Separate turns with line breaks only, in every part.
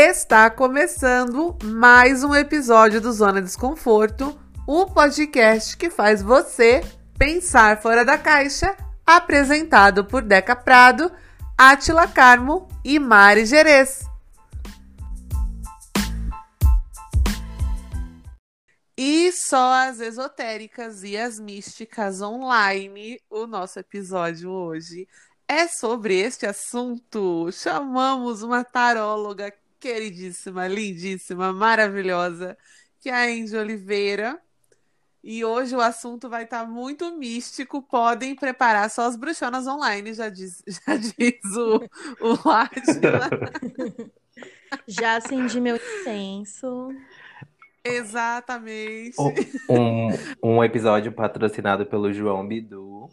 Está começando mais um episódio do Zona Desconforto, o podcast que faz você pensar fora da caixa, apresentado por Deca Prado, Atila Carmo e Mari Gerês. E só as esotéricas e as místicas online, o nosso episódio hoje é sobre este assunto. Chamamos uma taróloga queridíssima, lindíssima, maravilhosa, que é a Andy Oliveira. E hoje o assunto vai estar muito místico. Podem preparar só as bruxonas online, já diz, já diz o, o Átila.
Já acendi meu incenso.
Exatamente.
Um, um episódio patrocinado pelo João Bidu.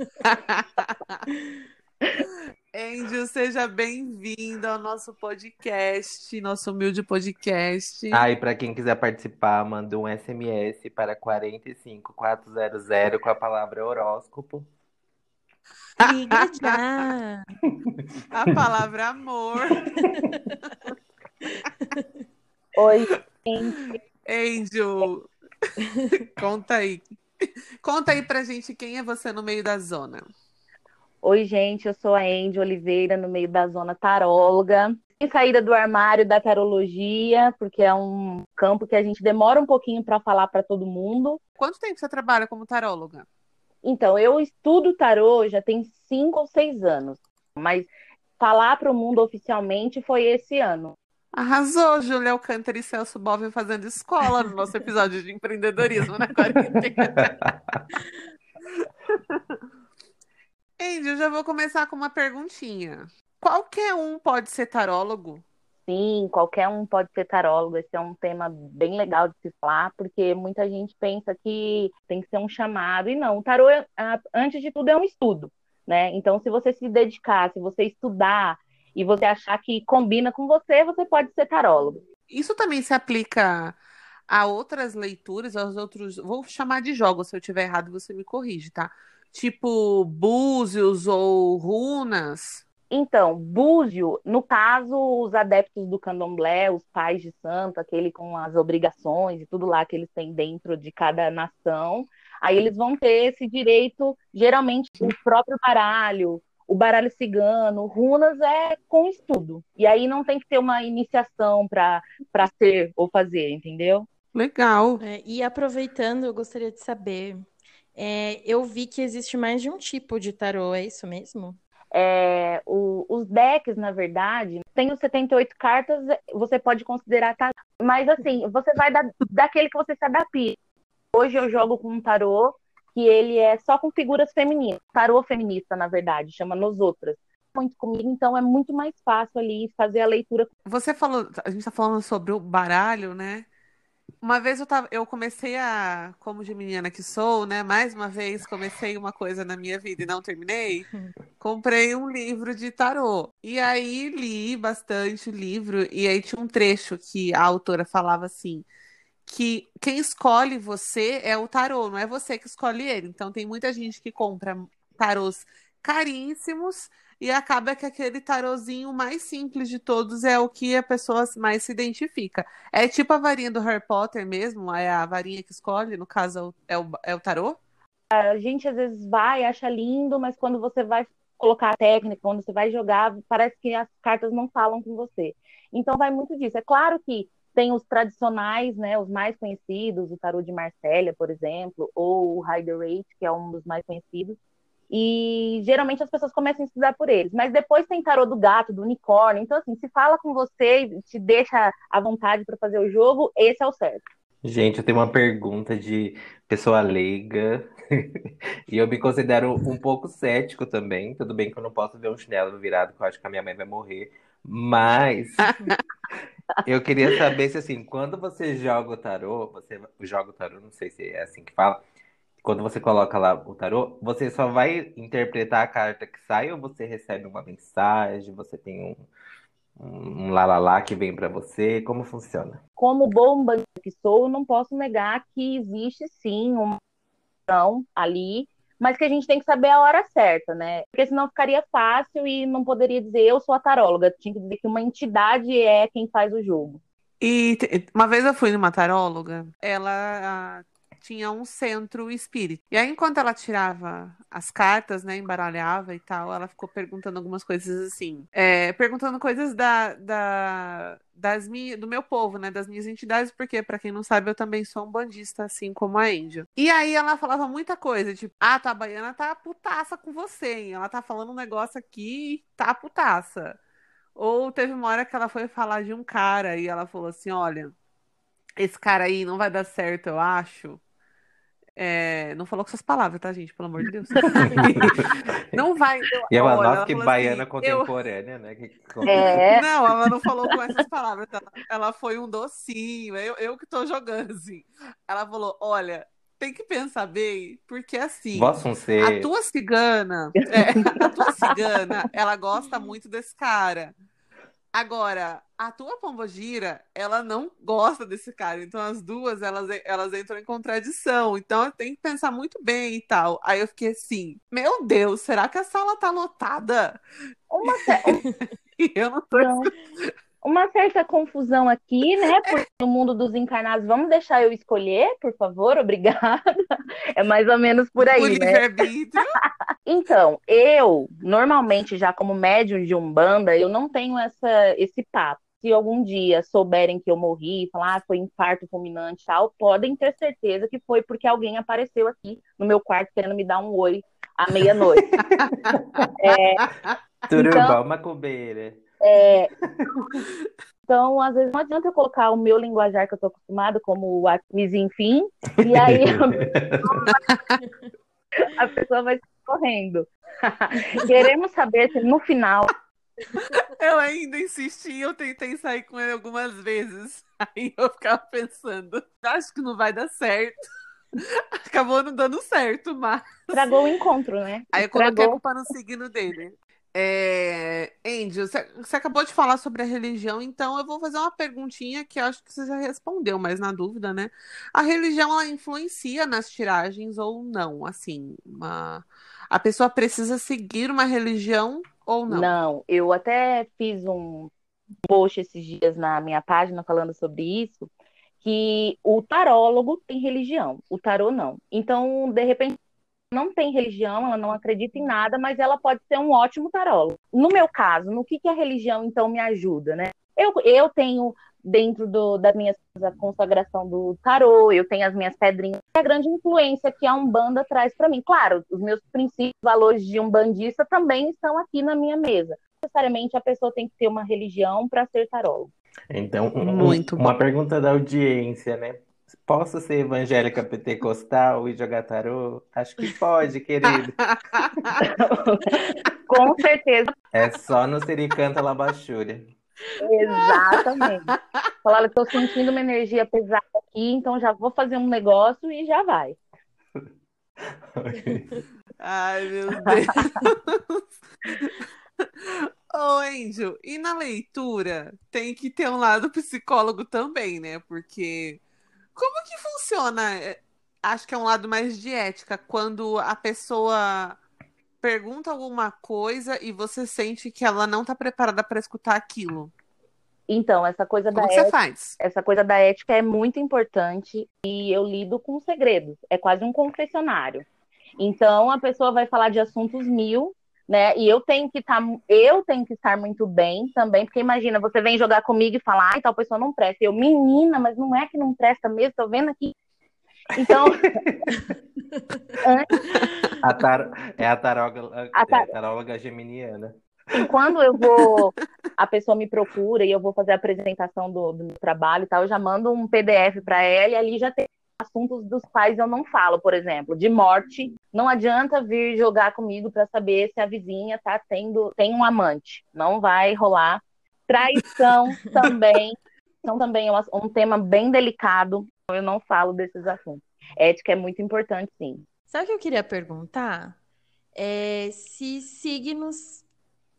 Angel, seja bem-vinda ao nosso podcast, nosso humilde podcast.
Ah, e para quem quiser participar, manda um SMS para 45400 com a palavra horóscopo.
Liga já!
A palavra amor.
Oi, gente.
Angel, conta aí. Conta aí pra gente quem é você no meio da zona.
Oi, gente, eu sou a Andy Oliveira, no meio da zona taróloga. Em saída do armário da tarologia, porque é um campo que a gente demora um pouquinho para falar para todo mundo.
Quanto tempo você trabalha como taróloga?
Então, eu estudo tarô já tem cinco ou seis anos, mas falar para o mundo oficialmente foi esse ano.
Arrasou, Júlia Alcântara e Celso Bove fazendo escola no nosso episódio de empreendedorismo na quarentena. Andy, eu já vou começar com uma perguntinha. Qualquer um pode ser tarólogo?
Sim, qualquer um pode ser tarólogo. Esse é um tema bem legal de se falar, porque muita gente pensa que tem que ser um chamado. E não, o tarô, antes de tudo, é um estudo, né? Então, se você se dedicar, se você estudar e você achar que combina com você, você pode ser tarólogo.
Isso também se aplica a outras leituras, aos outros. Vou chamar de jogos, se eu tiver errado, você me corrige, tá? Tipo búzios ou runas?
Então, búzio, no caso, os adeptos do candomblé, os pais de santo, aquele com as obrigações e tudo lá que eles têm dentro de cada nação, aí eles vão ter esse direito, geralmente, o próprio baralho, o baralho cigano, runas é com estudo. E aí não tem que ter uma iniciação para ser ou fazer, entendeu?
Legal.
É, e aproveitando, eu gostaria de saber é, eu vi que existe mais de um tipo de tarô, é isso mesmo?
É, o, os decks, na verdade, tem os 78 cartas, você pode considerar tarô, mas assim, você vai da, daquele que você se adapta. Hoje eu jogo com um tarô que ele é só com figuras femininas, tarô feminista, na verdade, chama Nos Outras. Muito comigo, então é muito mais fácil ali fazer a leitura.
Você falou, a gente tá falando sobre o baralho, né? Uma vez eu, tava, eu comecei a, como de menina que sou, né? Mais uma vez comecei uma coisa na minha vida e não terminei. Comprei um livro de tarô. E aí li bastante o livro. E aí tinha um trecho que a autora falava assim: que quem escolhe você é o tarô, não é você que escolhe ele. Então tem muita gente que compra tarôs caríssimos e acaba que aquele tarozinho mais simples de todos é o que a pessoa mais se identifica. É tipo a varinha do Harry Potter mesmo, é a varinha que escolhe, no caso é o, é o tarô?
A gente às vezes vai, acha lindo, mas quando você vai colocar a técnica, quando você vai jogar, parece que as cartas não falam com você. Então vai muito disso. É claro que tem os tradicionais, né, os mais conhecidos, o tarô de Marsella, por exemplo, ou o Rider-Waite, que é um dos mais conhecidos, e geralmente as pessoas começam a estudar por eles. Mas depois tem tarô do gato, do unicórnio. Então, assim, se fala com você e te deixa à vontade para fazer o jogo, esse é o certo.
Gente, eu tenho uma pergunta de pessoa leiga. e eu me considero um pouco cético também. Tudo bem que eu não posso ver um chinelo virado, que eu acho que a minha mãe vai morrer. Mas eu queria saber se, assim, quando você joga o tarô, você joga o tarô, não sei se é assim que fala, quando você coloca lá o tarô, você só vai interpretar a carta que sai ou você recebe uma mensagem, você tem um, um lá, que vem para você? Como funciona?
Como bomba que sou, eu não posso negar que existe sim uma ali, mas que a gente tem que saber a hora certa, né? Porque senão ficaria fácil e não poderia dizer eu sou a taróloga, tinha que dizer que uma entidade é quem faz o jogo.
E uma vez eu fui numa taróloga, ela tinha um centro espírita. E aí, enquanto ela tirava as cartas, né, embaralhava e tal, ela ficou perguntando algumas coisas assim. É, perguntando coisas da, da, das minhas, do meu povo, né, das minhas entidades, porque, para quem não sabe, eu também sou um bandista, assim como a Angel. E aí ela falava muita coisa, tipo, ah, tua baiana tá putaça com você, hein? Ela tá falando um negócio aqui tá putaça. Ou teve uma hora que ela foi falar de um cara e ela falou assim: olha, esse cara aí não vai dar certo, eu acho. É, não falou com essas palavras, tá, gente? Pelo amor de Deus. não vai. Eu,
e ela, olha, nossa, que baiana assim, contemporânea, eu... né? Que...
É.
Não, ela não falou com essas palavras. Tá? Ela foi um docinho. Eu, eu que tô jogando, assim. Ela falou: olha, tem que pensar bem, porque assim, a tua cigana, é, a tua cigana, ela gosta muito desse cara. Agora, a tua pombogira, ela não gosta desse cara. Então, as duas, elas, elas entram em contradição. Então, tem que pensar muito bem e tal. Aí eu fiquei assim, meu Deus, será que a sala tá lotada?
Uma... eu não tô... Não uma certa confusão aqui, né? Porque no mundo dos encarnados, vamos deixar eu escolher, por favor, obrigada. É mais ou menos por aí,
por
né? então, eu, normalmente, já como médium de Umbanda, eu não tenho essa, esse papo. Se algum dia souberem que eu morri, falar, ah, foi infarto fulminante e tal, podem ter certeza que foi porque alguém apareceu aqui no meu quarto querendo me dar um oi à meia-noite.
é, Tudo então, bom, macumbeira?
É... Então, às vezes, não adianta eu colocar o meu linguajar que eu tô acostumado, como o mas enfim, e aí a pessoa vai correndo. Queremos saber se no final.
Eu ainda insisti, eu tentei sair com ele algumas vezes. Aí eu ficava pensando, acho que não vai dar certo. Acabou não dando certo, mas.
Tragou o encontro, né?
Aí eu coloquei a culpa no signo dele. É... Você acabou de falar sobre a religião, então eu vou fazer uma perguntinha que acho que você já respondeu, mas na dúvida, né? A religião ela influencia nas tiragens ou não? Assim, uma... a pessoa precisa seguir uma religião ou não?
Não, eu até fiz um post esses dias na minha página falando sobre isso, que o tarólogo tem religião, o tarô não. Então, de repente, não tem religião, ela não acredita em nada, mas ela pode ser um ótimo tarólogo. No meu caso, no que, que a religião então me ajuda, né? Eu, eu tenho dentro do, da minha consagração do tarô, eu tenho as minhas pedrinhas, é a grande influência que a Umbanda traz para mim. Claro, os meus princípios, valores de umbandista também estão aqui na minha mesa. Necessariamente a pessoa tem que ter uma religião para ser tarólogo.
Então, um, Muito uma pergunta da audiência, né? Posso ser evangélica pentecostal e jogar tarô? Acho que pode, querido.
Com certeza.
É só no Siricanta Labachúria.
Exatamente. Falaram que estou sentindo uma energia pesada aqui, então já vou fazer um negócio e já vai.
Ai, meu Deus. Ô, Angel, e na leitura tem que ter um lado psicólogo também, né? Porque como que funciona? É, acho que é um lado mais de ética, quando a pessoa pergunta alguma coisa e você sente que ela não está preparada para escutar aquilo.
Então, essa coisa
Como
da
ética, faz?
essa coisa da ética é muito importante e eu lido com segredos. É quase um confessionário. Então, a pessoa vai falar de assuntos mil né? E eu tenho que estar, tá, eu tenho que estar muito bem também, porque imagina, você vem jogar comigo e falar, ai, tal pessoa não presta. Eu, menina, mas não é que não presta mesmo, tô vendo aqui. Então.
a tar... É a taróloga, a tar... é a taróloga geminiana.
E quando eu vou, a pessoa me procura e eu vou fazer a apresentação do, do meu trabalho e tal, eu já mando um PDF para ela e ali já tem assuntos dos quais eu não falo, por exemplo, de morte. Não adianta vir jogar comigo para saber se a vizinha tá tendo tem um amante. Não vai rolar. Traição também. Então também é um tema bem delicado. Eu não falo desses assuntos. Ética é muito importante, sim.
Sabe o que eu queria perguntar? É se signos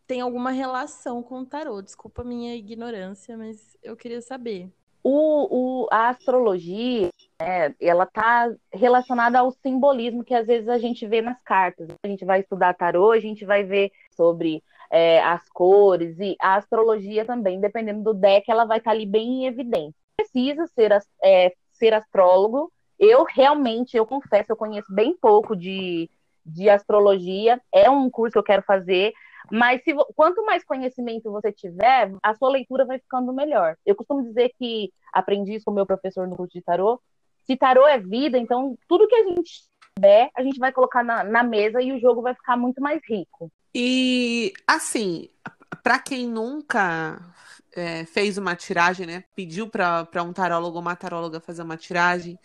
têm alguma relação com o tarô. Desculpa a minha ignorância, mas eu queria saber.
O, o, a astrologia É, ela está relacionada ao simbolismo que às vezes a gente vê nas cartas. A gente vai estudar tarô, a gente vai ver sobre é, as cores e a astrologia também, dependendo do deck, ela vai estar tá ali bem em evidência. Precisa ser, é, ser astrólogo. Eu realmente, eu confesso, eu conheço bem pouco de, de astrologia. É um curso que eu quero fazer, mas se, quanto mais conhecimento você tiver, a sua leitura vai ficando melhor. Eu costumo dizer que aprendi isso com meu professor no curso de tarô. Se tarô é vida, então tudo que a gente tiver, a gente vai colocar na, na mesa e o jogo vai ficar muito mais rico.
E assim, para quem nunca é, fez uma tiragem, né? Pediu para um tarólogo ou uma taróloga fazer uma tiragem,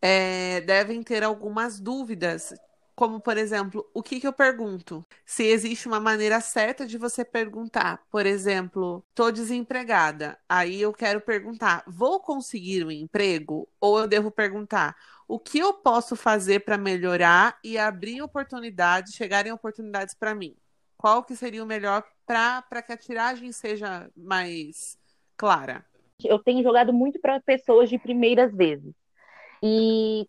é, devem ter algumas dúvidas. Como, por exemplo, o que, que eu pergunto? Se existe uma maneira certa de você perguntar. Por exemplo, estou desempregada. Aí eu quero perguntar: vou conseguir um emprego? Ou eu devo perguntar: o que eu posso fazer para melhorar e abrir oportunidades, chegarem oportunidades para mim? Qual que seria o melhor para que a tiragem seja mais clara?
Eu tenho jogado muito para pessoas de primeiras vezes. E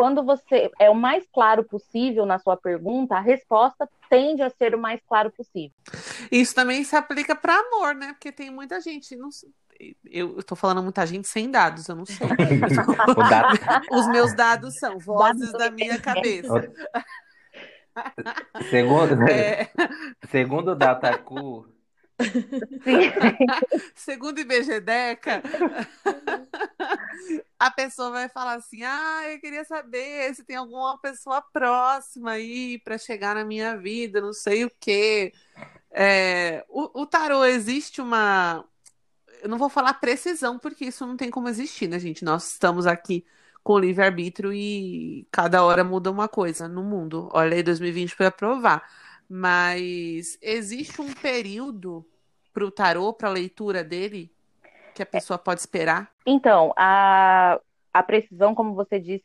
quando você é o mais claro possível na sua pergunta, a resposta tende a ser o mais claro possível.
Isso também se aplica para amor, né? Porque tem muita gente, não, eu estou falando muita gente sem dados, eu não sei. Os meus dados são vozes dados da minha cabeça.
Segundo, é... segundo o Datacu.
Segundo o IBGDeca, a pessoa vai falar assim: Ah, eu queria saber se tem alguma pessoa próxima aí para chegar na minha vida, não sei o quê. É, o, o tarô existe uma, eu não vou falar precisão, porque isso não tem como existir, né, gente? Nós estamos aqui com livre-arbítrio e cada hora muda uma coisa no mundo. Olha aí 2020 para provar. Mas existe um período para o tarô, para a leitura dele, que a pessoa pode esperar?
Então, a, a precisão, como você disse,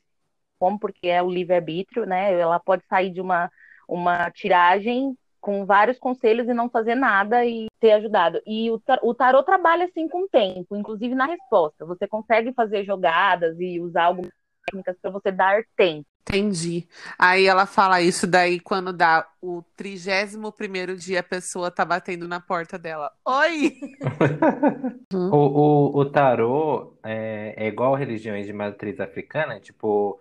como porque é o livre-arbítrio, né? Ela pode sair de uma, uma tiragem com vários conselhos e não fazer nada e ter ajudado. E o, o tarô trabalha assim com o tempo, inclusive na resposta. Você consegue fazer jogadas e usar algumas técnicas para você dar tempo.
Entendi. Aí ela fala isso daí quando dá o trigésimo primeiro dia a pessoa tá batendo na porta dela. Oi!
o, o, o tarô é, é igual religiões de matriz africana, tipo,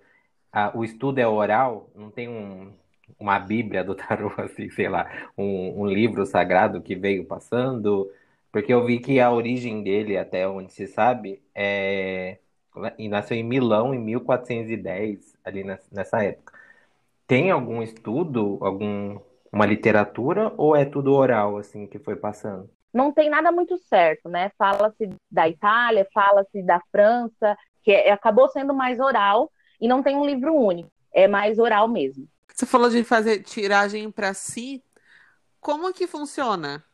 a, o estudo é oral, não tem um, uma bíblia do tarô, assim, sei lá, um, um livro sagrado que veio passando, porque eu vi que a origem dele, até onde se sabe, é... e nasceu em Milão em 1410, ali nessa época. Tem algum estudo, algum uma literatura ou é tudo oral assim que foi passando?
Não tem nada muito certo, né? Fala-se da Itália, fala-se da França, que é, acabou sendo mais oral e não tem um livro único, é mais oral mesmo.
Você falou de fazer tiragem para si. Como que funciona?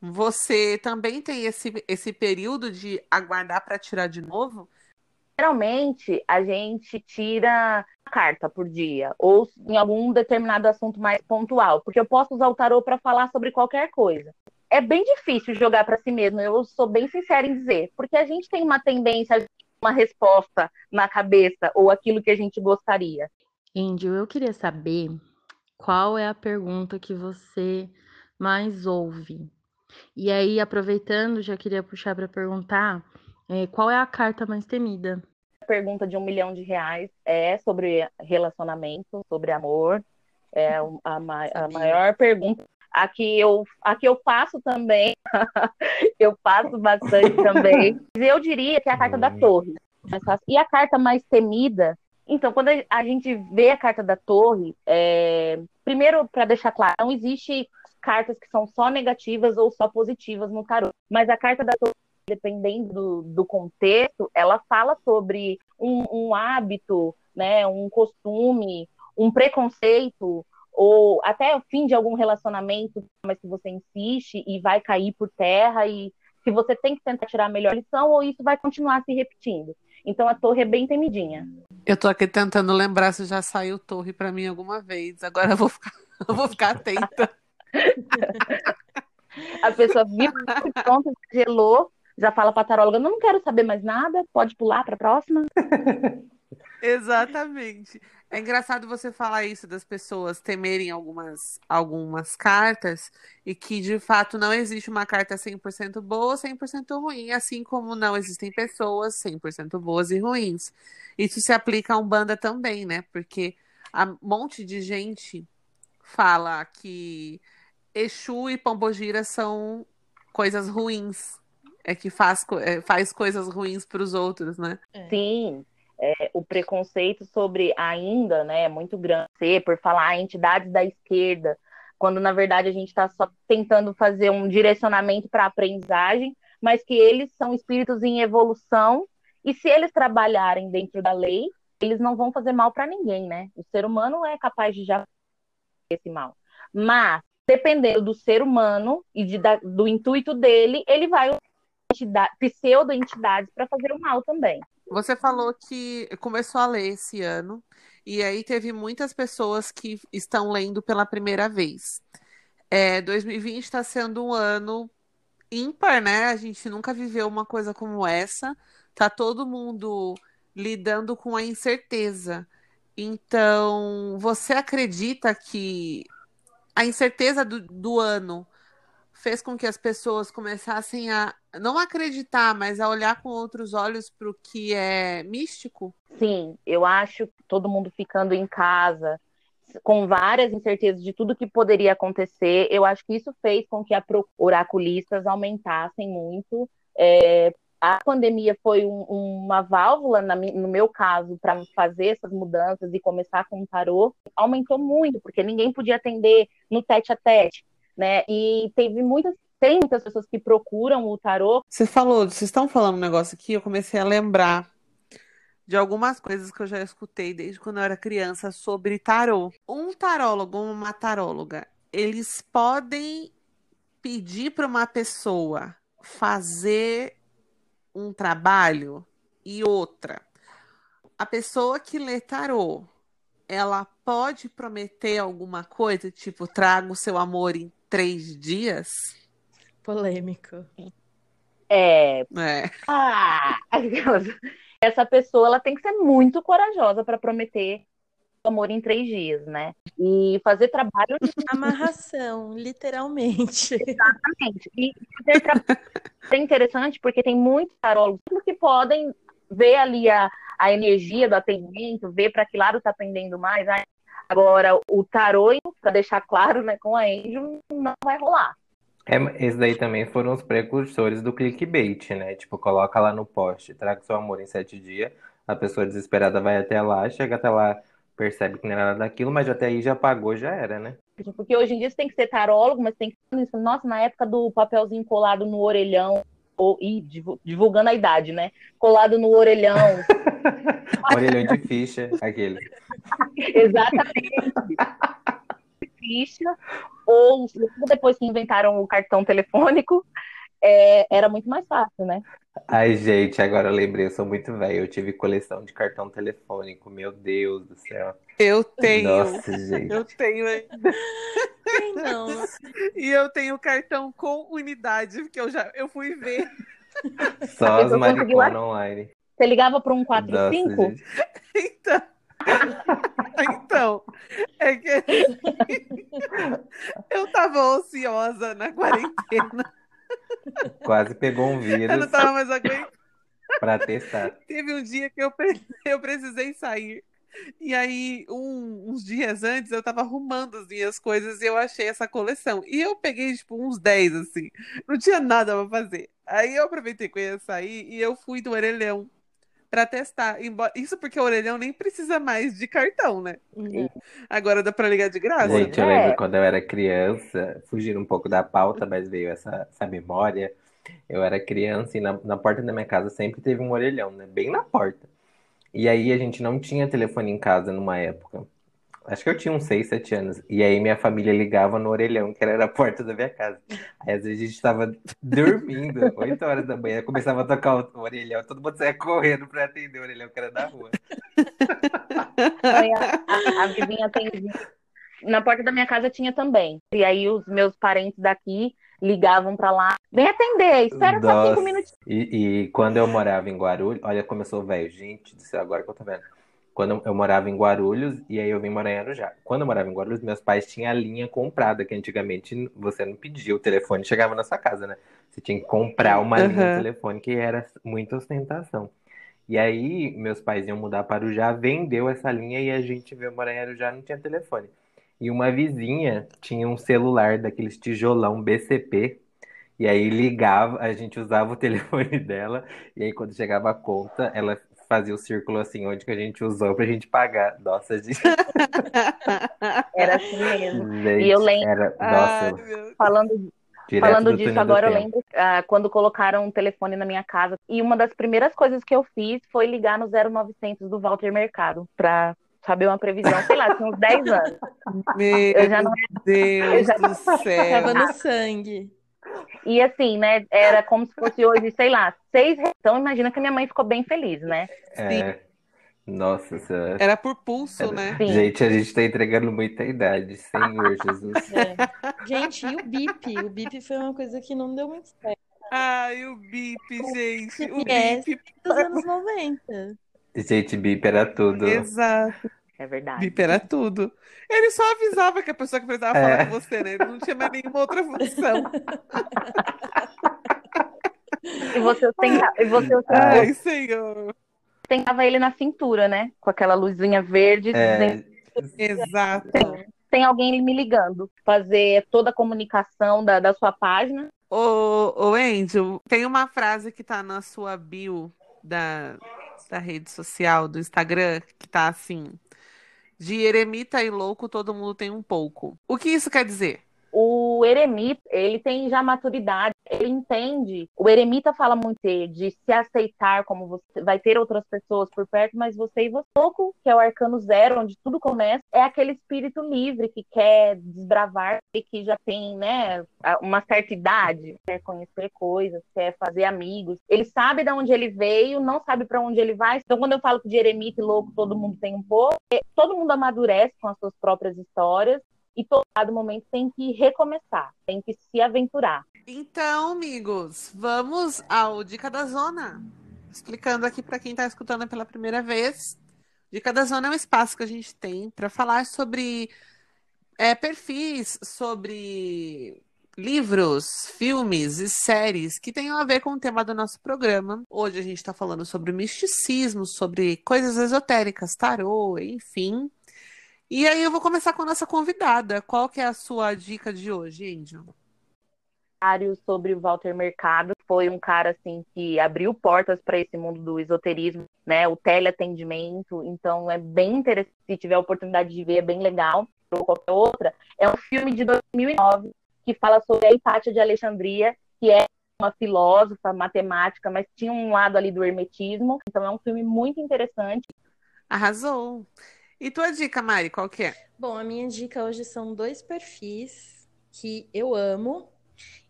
Você também tem esse, esse período de aguardar para tirar de novo?
Geralmente a gente tira carta por dia, ou em algum determinado assunto mais pontual, porque eu posso usar o tarô para falar sobre qualquer coisa. É bem difícil jogar para si mesmo, eu sou bem sincera em dizer, porque a gente tem uma tendência, uma resposta na cabeça, ou aquilo que a gente gostaria.
Índio, eu queria saber qual é a pergunta que você mais ouve. E aí, aproveitando, já queria puxar para perguntar é, qual é a carta mais temida?
A pergunta de um milhão de reais é sobre relacionamento, sobre amor. É a, ma a maior pergunta. Aqui eu, aqui eu faço também, eu faço bastante também. Eu diria que é a carta da hum. torre. E a carta mais temida então, quando a gente vê a carta da torre, é... primeiro, para deixar claro, não existe cartas que são só negativas ou só positivas no tarô. Mas a carta da torre, dependendo do, do contexto, ela fala sobre um, um hábito, né, um costume, um preconceito, ou até o fim de algum relacionamento, mas que você insiste e vai cair por terra e se você tem que tentar tirar a melhor lição ou isso vai continuar se repetindo. Então a torre é bem temidinha.
Eu tô aqui tentando lembrar se já saiu torre para mim alguma vez. Agora eu vou ficar, eu vou ficar atenta.
a pessoa viu pronto, gelou, já fala pra taróloga, não quero saber mais nada, pode pular para a próxima.
Exatamente. É engraçado você falar isso das pessoas temerem algumas, algumas cartas e que de fato não existe uma carta 100% boa ou 100% ruim, assim como não existem pessoas 100% boas e ruins. Isso se aplica a Umbanda também, né? Porque um monte de gente fala que Exu e Pombogira são coisas ruins. É que faz, é, faz coisas ruins para os outros, né?
Sim, é, o preconceito sobre ainda né, é muito grande por falar entidades da esquerda, quando na verdade a gente está só tentando fazer um direcionamento para a aprendizagem, mas que eles são espíritos em evolução e se eles trabalharem dentro da lei, eles não vão fazer mal para ninguém, né? O ser humano é capaz de já esse mal. Mas, dependendo do ser humano e de, da, do intuito dele, ele vai pseudo-entidades para fazer o mal também.
Você falou que começou a ler esse ano, e aí teve muitas pessoas que estão lendo pela primeira vez. É, 2020 está sendo um ano ímpar, né? A gente nunca viveu uma coisa como essa. Tá todo mundo lidando com a incerteza. Então, você acredita que a incerteza do, do ano fez com que as pessoas começassem a não acreditar, mas a olhar com outros olhos para o que é místico?
Sim, eu acho que todo mundo ficando em casa, com várias incertezas de tudo que poderia acontecer, eu acho que isso fez com que a oraculistas aumentassem muito. É, a pandemia foi um, uma válvula, na, no meu caso, para fazer essas mudanças e começar com o tarô, aumentou muito, porque ninguém podia atender no tete a tete né? E teve muitas tem muitas pessoas que procuram o tarô.
Você falou, vocês estão falando um negócio aqui, eu comecei a lembrar de algumas coisas que eu já escutei desde quando eu era criança sobre tarô. Um tarólogo uma taróloga, eles podem pedir para uma pessoa fazer um trabalho e outra. A pessoa que lê tarô, ela pode prometer alguma coisa, tipo, traga o seu amor em três dias?
Polêmico.
É.
é.
Ah, essa pessoa ela tem que ser muito corajosa para prometer amor em três dias, né? E fazer trabalho.
Amarração, literalmente.
Exatamente. E fazer trabalho é interessante porque tem muitos tarólogos que podem ver ali a, a energia do atendimento, ver para que lado está pendendo mais. Agora, o tarô, para deixar claro, né, com a Angel, não vai rolar.
É, esse daí também foram os precursores do clickbait, né? Tipo, coloca lá no post, traga seu amor em sete dias, a pessoa desesperada vai até lá, chega até lá, percebe que não é nada daquilo, mas até aí já pagou, já era, né?
Porque hoje em dia você tem que ser tarólogo, mas tem que. Nossa, na época do papelzinho colado no orelhão, ou, e divulgando a idade, né? Colado no orelhão.
orelhão de ficha, aquele.
Exatamente. ficha, ou depois que inventaram o cartão telefônico, é, era muito mais fácil, né?
Ai, gente, agora eu lembrei, eu sou muito velho. Eu tive coleção de cartão telefônico, meu Deus do céu.
Eu tenho.
Nossa, gente.
Eu tenho ainda.
não.
E eu tenho cartão com unidade, porque eu já eu fui ver.
Só as mariconas online.
Você ligava para um 45? Nossa,
então. então, é que eu tava ociosa na quarentena.
Quase pegou um vírus.
Eu não tava mais aguentando.
Pra testar.
Teve um dia que eu, eu precisei sair. E aí, um, uns dias antes, eu tava arrumando as minhas coisas e eu achei essa coleção. E eu peguei, tipo, uns 10, assim. Não tinha nada pra fazer. Aí eu aproveitei que eu ia sair e eu fui do orelhão para testar. Isso porque o orelhão nem precisa mais de cartão, né? Uhum. Agora dá para ligar de graça.
Gente, eu lembro é. quando eu era criança, fugindo um pouco da pauta, mas veio essa, essa memória. Eu era criança e na, na porta da minha casa sempre teve um orelhão, né? Bem na porta. E aí a gente não tinha telefone em casa numa época. Acho que eu tinha uns 6, 7 anos. E aí minha família ligava no orelhão, que era a porta da minha casa. Aí às vezes a gente estava dormindo, 8 horas da manhã, começava a tocar o orelhão, todo mundo saia correndo para atender o orelhão, que era da rua.
Aí a, a, a vizinha atendia. Na porta da minha casa tinha também. E aí os meus parentes daqui ligavam para lá, vem atender, espera Nossa. só cinco minutos.
E, e, quando eu morava em Guarulhos, olha como eu sou velho, gente do céu, agora que eu tô vendo. Quando eu morava em Guarulhos e aí eu vim morar em Arujá. Quando eu morava em Guarulhos, meus pais tinham a linha comprada, que antigamente você não pedia, o telefone chegava na sua casa, né? Você tinha que comprar uma
Uhum.
linha de telefone, que era muita ostentação. E aí, meus pais iam mudar para Arujá, vendeu essa linha e a gente veio morar em Arujá, não tinha telefone. E uma vizinha tinha um celular daqueles tijolão BCP, e aí ligava, a gente usava o telefone dela, e aí quando chegava a conta, ela fazia o círculo assim, onde que a gente usou pra gente pagar. Nossa, gente,
Era assim mesmo.
gente,
E eu lembro-
era,
Ai,
nossa,
meu
Falando,
direto
falando
do
disso, agora eu lembro ah, quando colocaram um telefone na minha casa. E uma das primeiras coisas que eu fiz foi ligar no 0900 do Walter Mercado pra saber uma previsão. Sei lá, tinha uns 10 anos.
Meu
Eu já não-
Deus
eu já-
do céu.
Tava no sangue.
E assim, né? Era como se fosse hoje, sei lá, seis reais. Então imagina que a minha mãe ficou bem feliz, né?
É, nossa senhora.
Era por pulso, né?
Sim.
Gente, a gente tá entregando muita idade, Senhor Jesus.
É. Gente, e o bip? O bip foi uma coisa que não deu muito certo.
Ai, o bip, gente. O
Yes.
bip.
Dos anos 90.
Gente, bip era tudo.
Exato.
É verdade.
Bip era tudo. Ele só avisava que a pessoa que precisava
É.
falar com você, né? Ele não tinha mais nenhuma outra função.
E você ostentava, e você
Ai, senhor.
ostentava ele na cintura, né? Com aquela luzinha verde, dizendo
É,
Exato.
tem alguém me ligando. Fazer toda a comunicação da, da sua página.
Ô, ô, Angel, tem uma frase que tá na sua bio da, da rede social, do Instagram, que tá assim: De eremita e louco, todo mundo tem um pouco. O que isso quer dizer?
O eremita, ele tem já maturidade, ele entende. O eremita fala muito de se aceitar como você vai ter outras pessoas por perto, mas você e você. Pouco, que é o arcano zero, onde tudo começa, é aquele espírito livre que quer desbravar e que já tem, né, uma certa idade, quer conhecer coisas, quer fazer amigos. Ele sabe de onde ele veio, não sabe para onde ele vai. Então, quando eu falo que de eremita e louco todo mundo tem um pouco, é- todo mundo amadurece com as suas próprias histórias e todo momento tem que recomeçar, tem que se aventurar.
Então, amigos, vamos ao Dica da Zona. Explicando aqui para quem está escutando pela primeira vez. Dica da Zona é um espaço que a gente tem para falar sobre é, perfis, sobre livros, filmes e séries que tenham a ver com o tema do nosso programa. Hoje a gente está falando sobre misticismo, sobre coisas esotéricas, tarô, enfim. E aí eu vou começar com a nossa convidada. Qual que é a sua dica de hoje, Angel?
sobre o Walter Mercado, foi um cara assim que abriu portas para esse mundo do esoterismo, né? O teleatendimento, então é bem interessante, se tiver a oportunidade de ver, é bem legal, ou qualquer outra. É um filme de 2009 que fala sobre a Hipátia de Alexandria, que é uma filósofa, matemática, mas tinha um lado ali do hermetismo, então é um filme muito interessante.
Arrasou. E tua dica, Mari, qual que é?
Bom, a minha dica hoje são dois perfis que eu amo.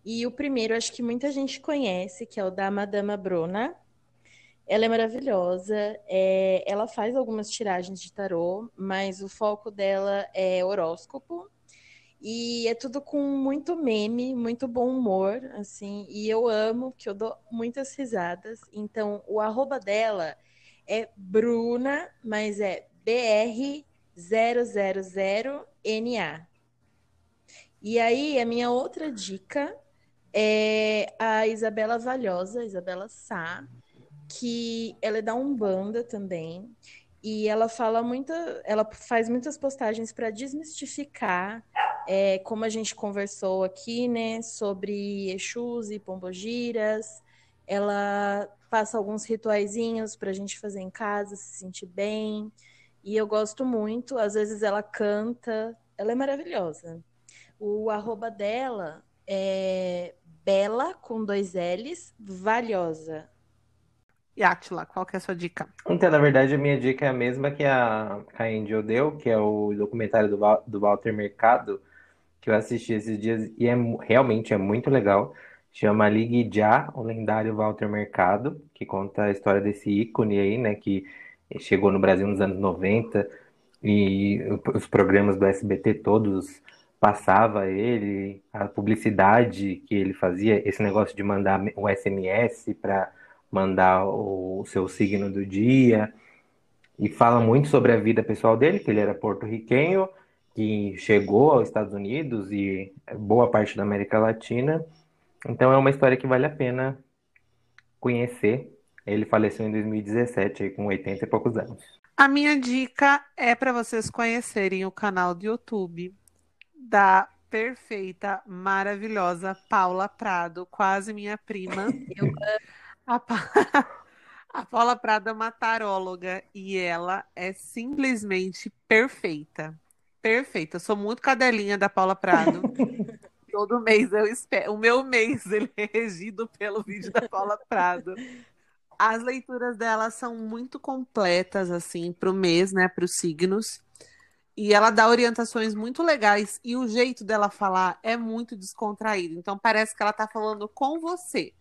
E o primeiro, acho que muita gente conhece, que é o da Madama Bruna. Ela é maravilhosa. é, ela faz algumas tiragens de tarô, mas o foco dela é horóscopo. E é tudo com muito meme, muito bom humor, assim. E eu amo, que eu dou muitas risadas. Então, o arroba dela é Bruna, mas é BR000NA. E aí, a minha outra dica é a Isabela Valhosa, Isabela Sá, que ela é da Umbanda também. E ela fala muita, ela faz muitas postagens para desmistificar, é, como a gente conversou aqui, né, sobre Exus e Pombogiras. Ela passa alguns rituaizinhos para a gente fazer em casa, se sentir bem. E eu gosto muito. Às vezes ela canta. Ela é maravilhosa. O arroba dela é Bela, com dois L's, Valhosa.
E Atila, qual que é a sua dica?
Então, na verdade, a minha dica é a mesma que a, a Angel deu, que é o documentário do, do Walter Mercado, que eu assisti esses dias e é, realmente é muito legal. Chama Ligue Já, o lendário Walter Mercado, que conta a história desse ícone aí, né, que chegou no Brasil nos anos 90 e os programas do SBT todos passava ele, a publicidade que ele fazia, esse negócio de mandar o SMS para mandar o seu signo do dia. e fala muito sobre a vida pessoal dele, que ele era porto-riquenho, que chegou aos Estados Unidos e boa parte da América Latina. Então é uma história que vale a pena conhecer. Ele faleceu em 2017, com 80 e poucos anos.
A minha dica é para vocês conhecerem o canal do YouTube da perfeita, maravilhosa Paula Prado, quase minha prima. Eu, a, pa... a Paula Prado é uma taróloga e ela é simplesmente perfeita. Perfeita. Eu sou muito cadelinha da Paula Prado. Todo mês eu espero. O meu mês ele é regido pelo vídeo da Paula Prado. As leituras dela são muito completas, assim, para o mês, né? Para os signos. E ela dá orientações muito legais. E o jeito dela falar é muito descontraído. Então parece que ela está falando com você.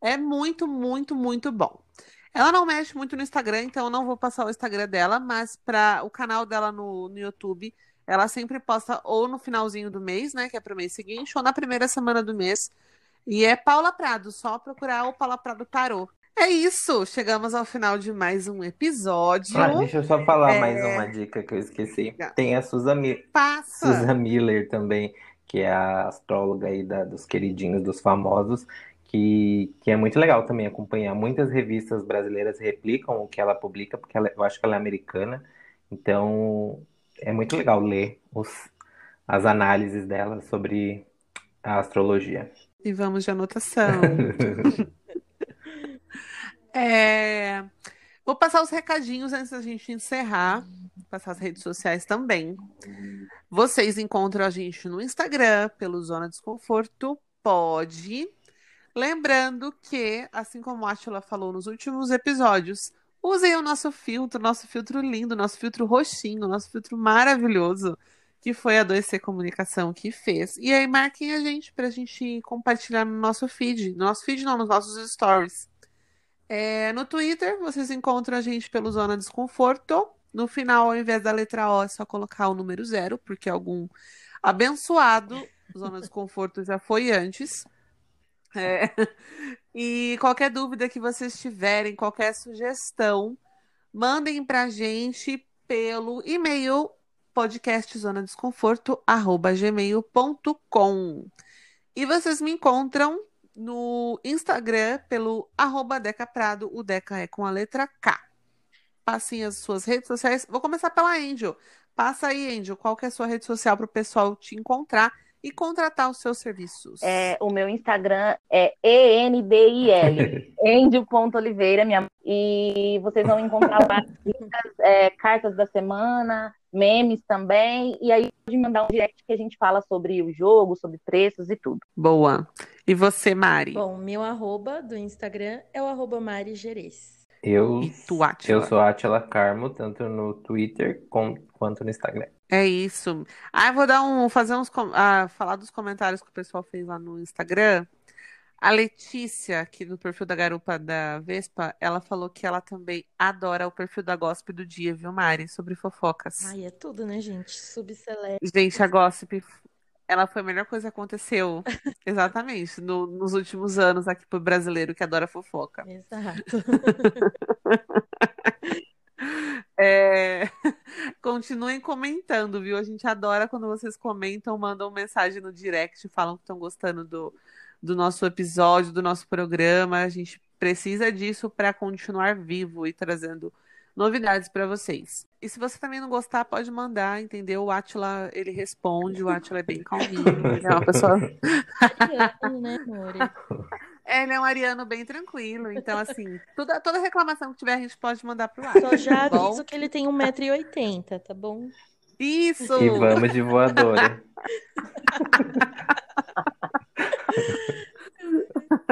É muito, muito, muito bom. Ela não mexe muito no Instagram, então eu não vou passar o Instagram dela, mas para o canal dela no, no YouTube ela sempre posta ou no finalzinho do mês, né? Que é pro mês seguinte, ou na primeira semana do mês. E é Paula Prado, só procurar o Paula Prado Tarô. É isso, chegamos ao final de mais um episódio.
Ah, deixa eu só falar é... mais uma dica que eu esqueci. Tem a Susan, Mi... Susan Miller também, que é a astróloga aí da, dos queridinhos, dos famosos, que, que é muito legal também acompanhar. Muitas revistas brasileiras replicam o que ela publica, porque ela, eu acho que ela é americana. Então, é muito legal ler os, as análises dela sobre a astrologia.
E vamos de anotação. é... Vou passar os recadinhos antes da gente encerrar. Passar as redes sociais também. Vocês encontram a gente no Instagram, pelo Zona Desconforto. Pode. Lembrando que, assim como a Atila falou nos últimos episódios, Usem o nosso filtro, nosso filtro lindo, nosso filtro roxinho, nosso filtro maravilhoso, que foi a 2C Comunicação que fez. E aí marquem a gente para a gente compartilhar no nosso feed. No nosso feed não, nos nossos stories. É, no Twitter, vocês encontram a gente pelo Zona Desconforto. No final, ao invés da letra O, é só colocar o número zero, porque algum abençoado Zona Desconforto já foi antes. É. E qualquer dúvida que vocês tiverem, qualquer sugestão, mandem para a gente pelo e-mail podcastzonadesconforto@gmail.com. E vocês me encontram no Instagram pelo arroba Deca Prado, o Deca é com a letra K. Passem as suas redes sociais. Vou começar pela Angel. Passa aí, Angel, qual que é a sua rede social para o pessoal te encontrar e contratar os seus serviços?
É, o meu Instagram é ENDIL, Endio.oliveira, minha e vocês vão encontrar lá é, cartas da semana, memes também, e aí pode mandar um direct que a gente fala sobre o jogo, sobre preços e tudo.
Boa. E você, Mari?
Bom, meu arroba do Instagram é o arroba Mari Gerês.
Eu, eu sou Atila Carmo, tanto no Twitter quanto no Instagram.
É isso. Ah, eu vou dar um, fazer uns, ah, falar dos comentários que o pessoal fez lá no Instagram. A Letícia, aqui no perfil da Garupa da Vespa, ela falou que ela também adora o perfil da Gossip do dia, viu, Mari? Sobre fofocas.
Ai, é tudo, né, gente? Subceleste.
Gente, a Gossip, ela foi a melhor coisa que aconteceu, exatamente, no, nos últimos anos aqui pro brasileiro que adora fofoca.
Exato.
É... Continuem comentando, viu? A gente adora quando vocês comentam, mandam mensagem no direct, falam que estão gostando do, do nosso episódio, do nosso programa. A gente precisa disso para continuar vivo e trazendo novidades para vocês. E se você também não gostar, pode mandar, entendeu? O Atila, ele responde, o Atila é bem calminho, ele é uma pessoa... né, amor? Ele é um ariano bem tranquilo. Então, assim, toda, toda reclamação que tiver, a gente pode mandar pro ar.
Só já tá aviso que ele tem 1,80m, tá bom?
Isso!
E vamos de voadora.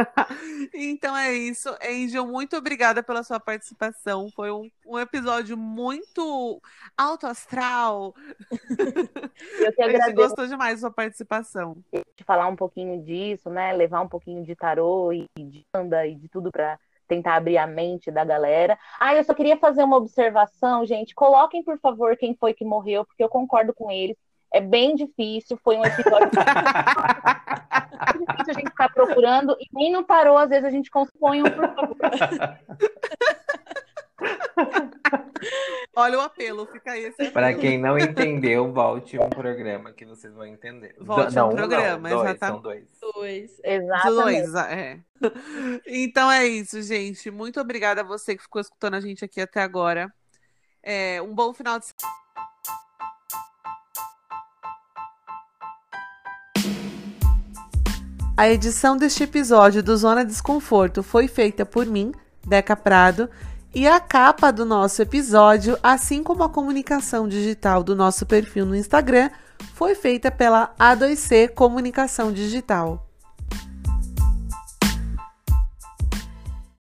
então é isso. Angel, muito obrigada pela sua participação. Foi um, um episódio muito alto astral.
Eu que agradeço. A gente
gostou demais da sua participação.
De falar um pouquinho disso, né? Levar um pouquinho de tarô e de anda e de tudo para tentar abrir a mente da galera. Ah, eu só queria fazer uma observação, gente. Coloquem, por favor, quem foi que morreu, porque eu concordo com eles. É bem difícil, foi um episódio. é difícil a gente ficar procurando, e nem no tarô, às vezes, a gente compõe um, por favor.
Olha o apelo, fica aí esse
Para quem não entendeu, volte um programa que vocês vão entender.
Volte
não,
um programa,
não, dois,
exatamente.
São dois.
Dois.
Exatamente.
Dois, é. Então é isso, gente. Muito obrigada a você que ficou escutando a gente aqui até agora. É, um bom final de A edição deste episódio do Zona Desconforto foi feita por mim, Deca Prado, e a capa do nosso episódio, assim como a comunicação digital do nosso perfil no Instagram, foi feita pela A2C Comunicação Digital.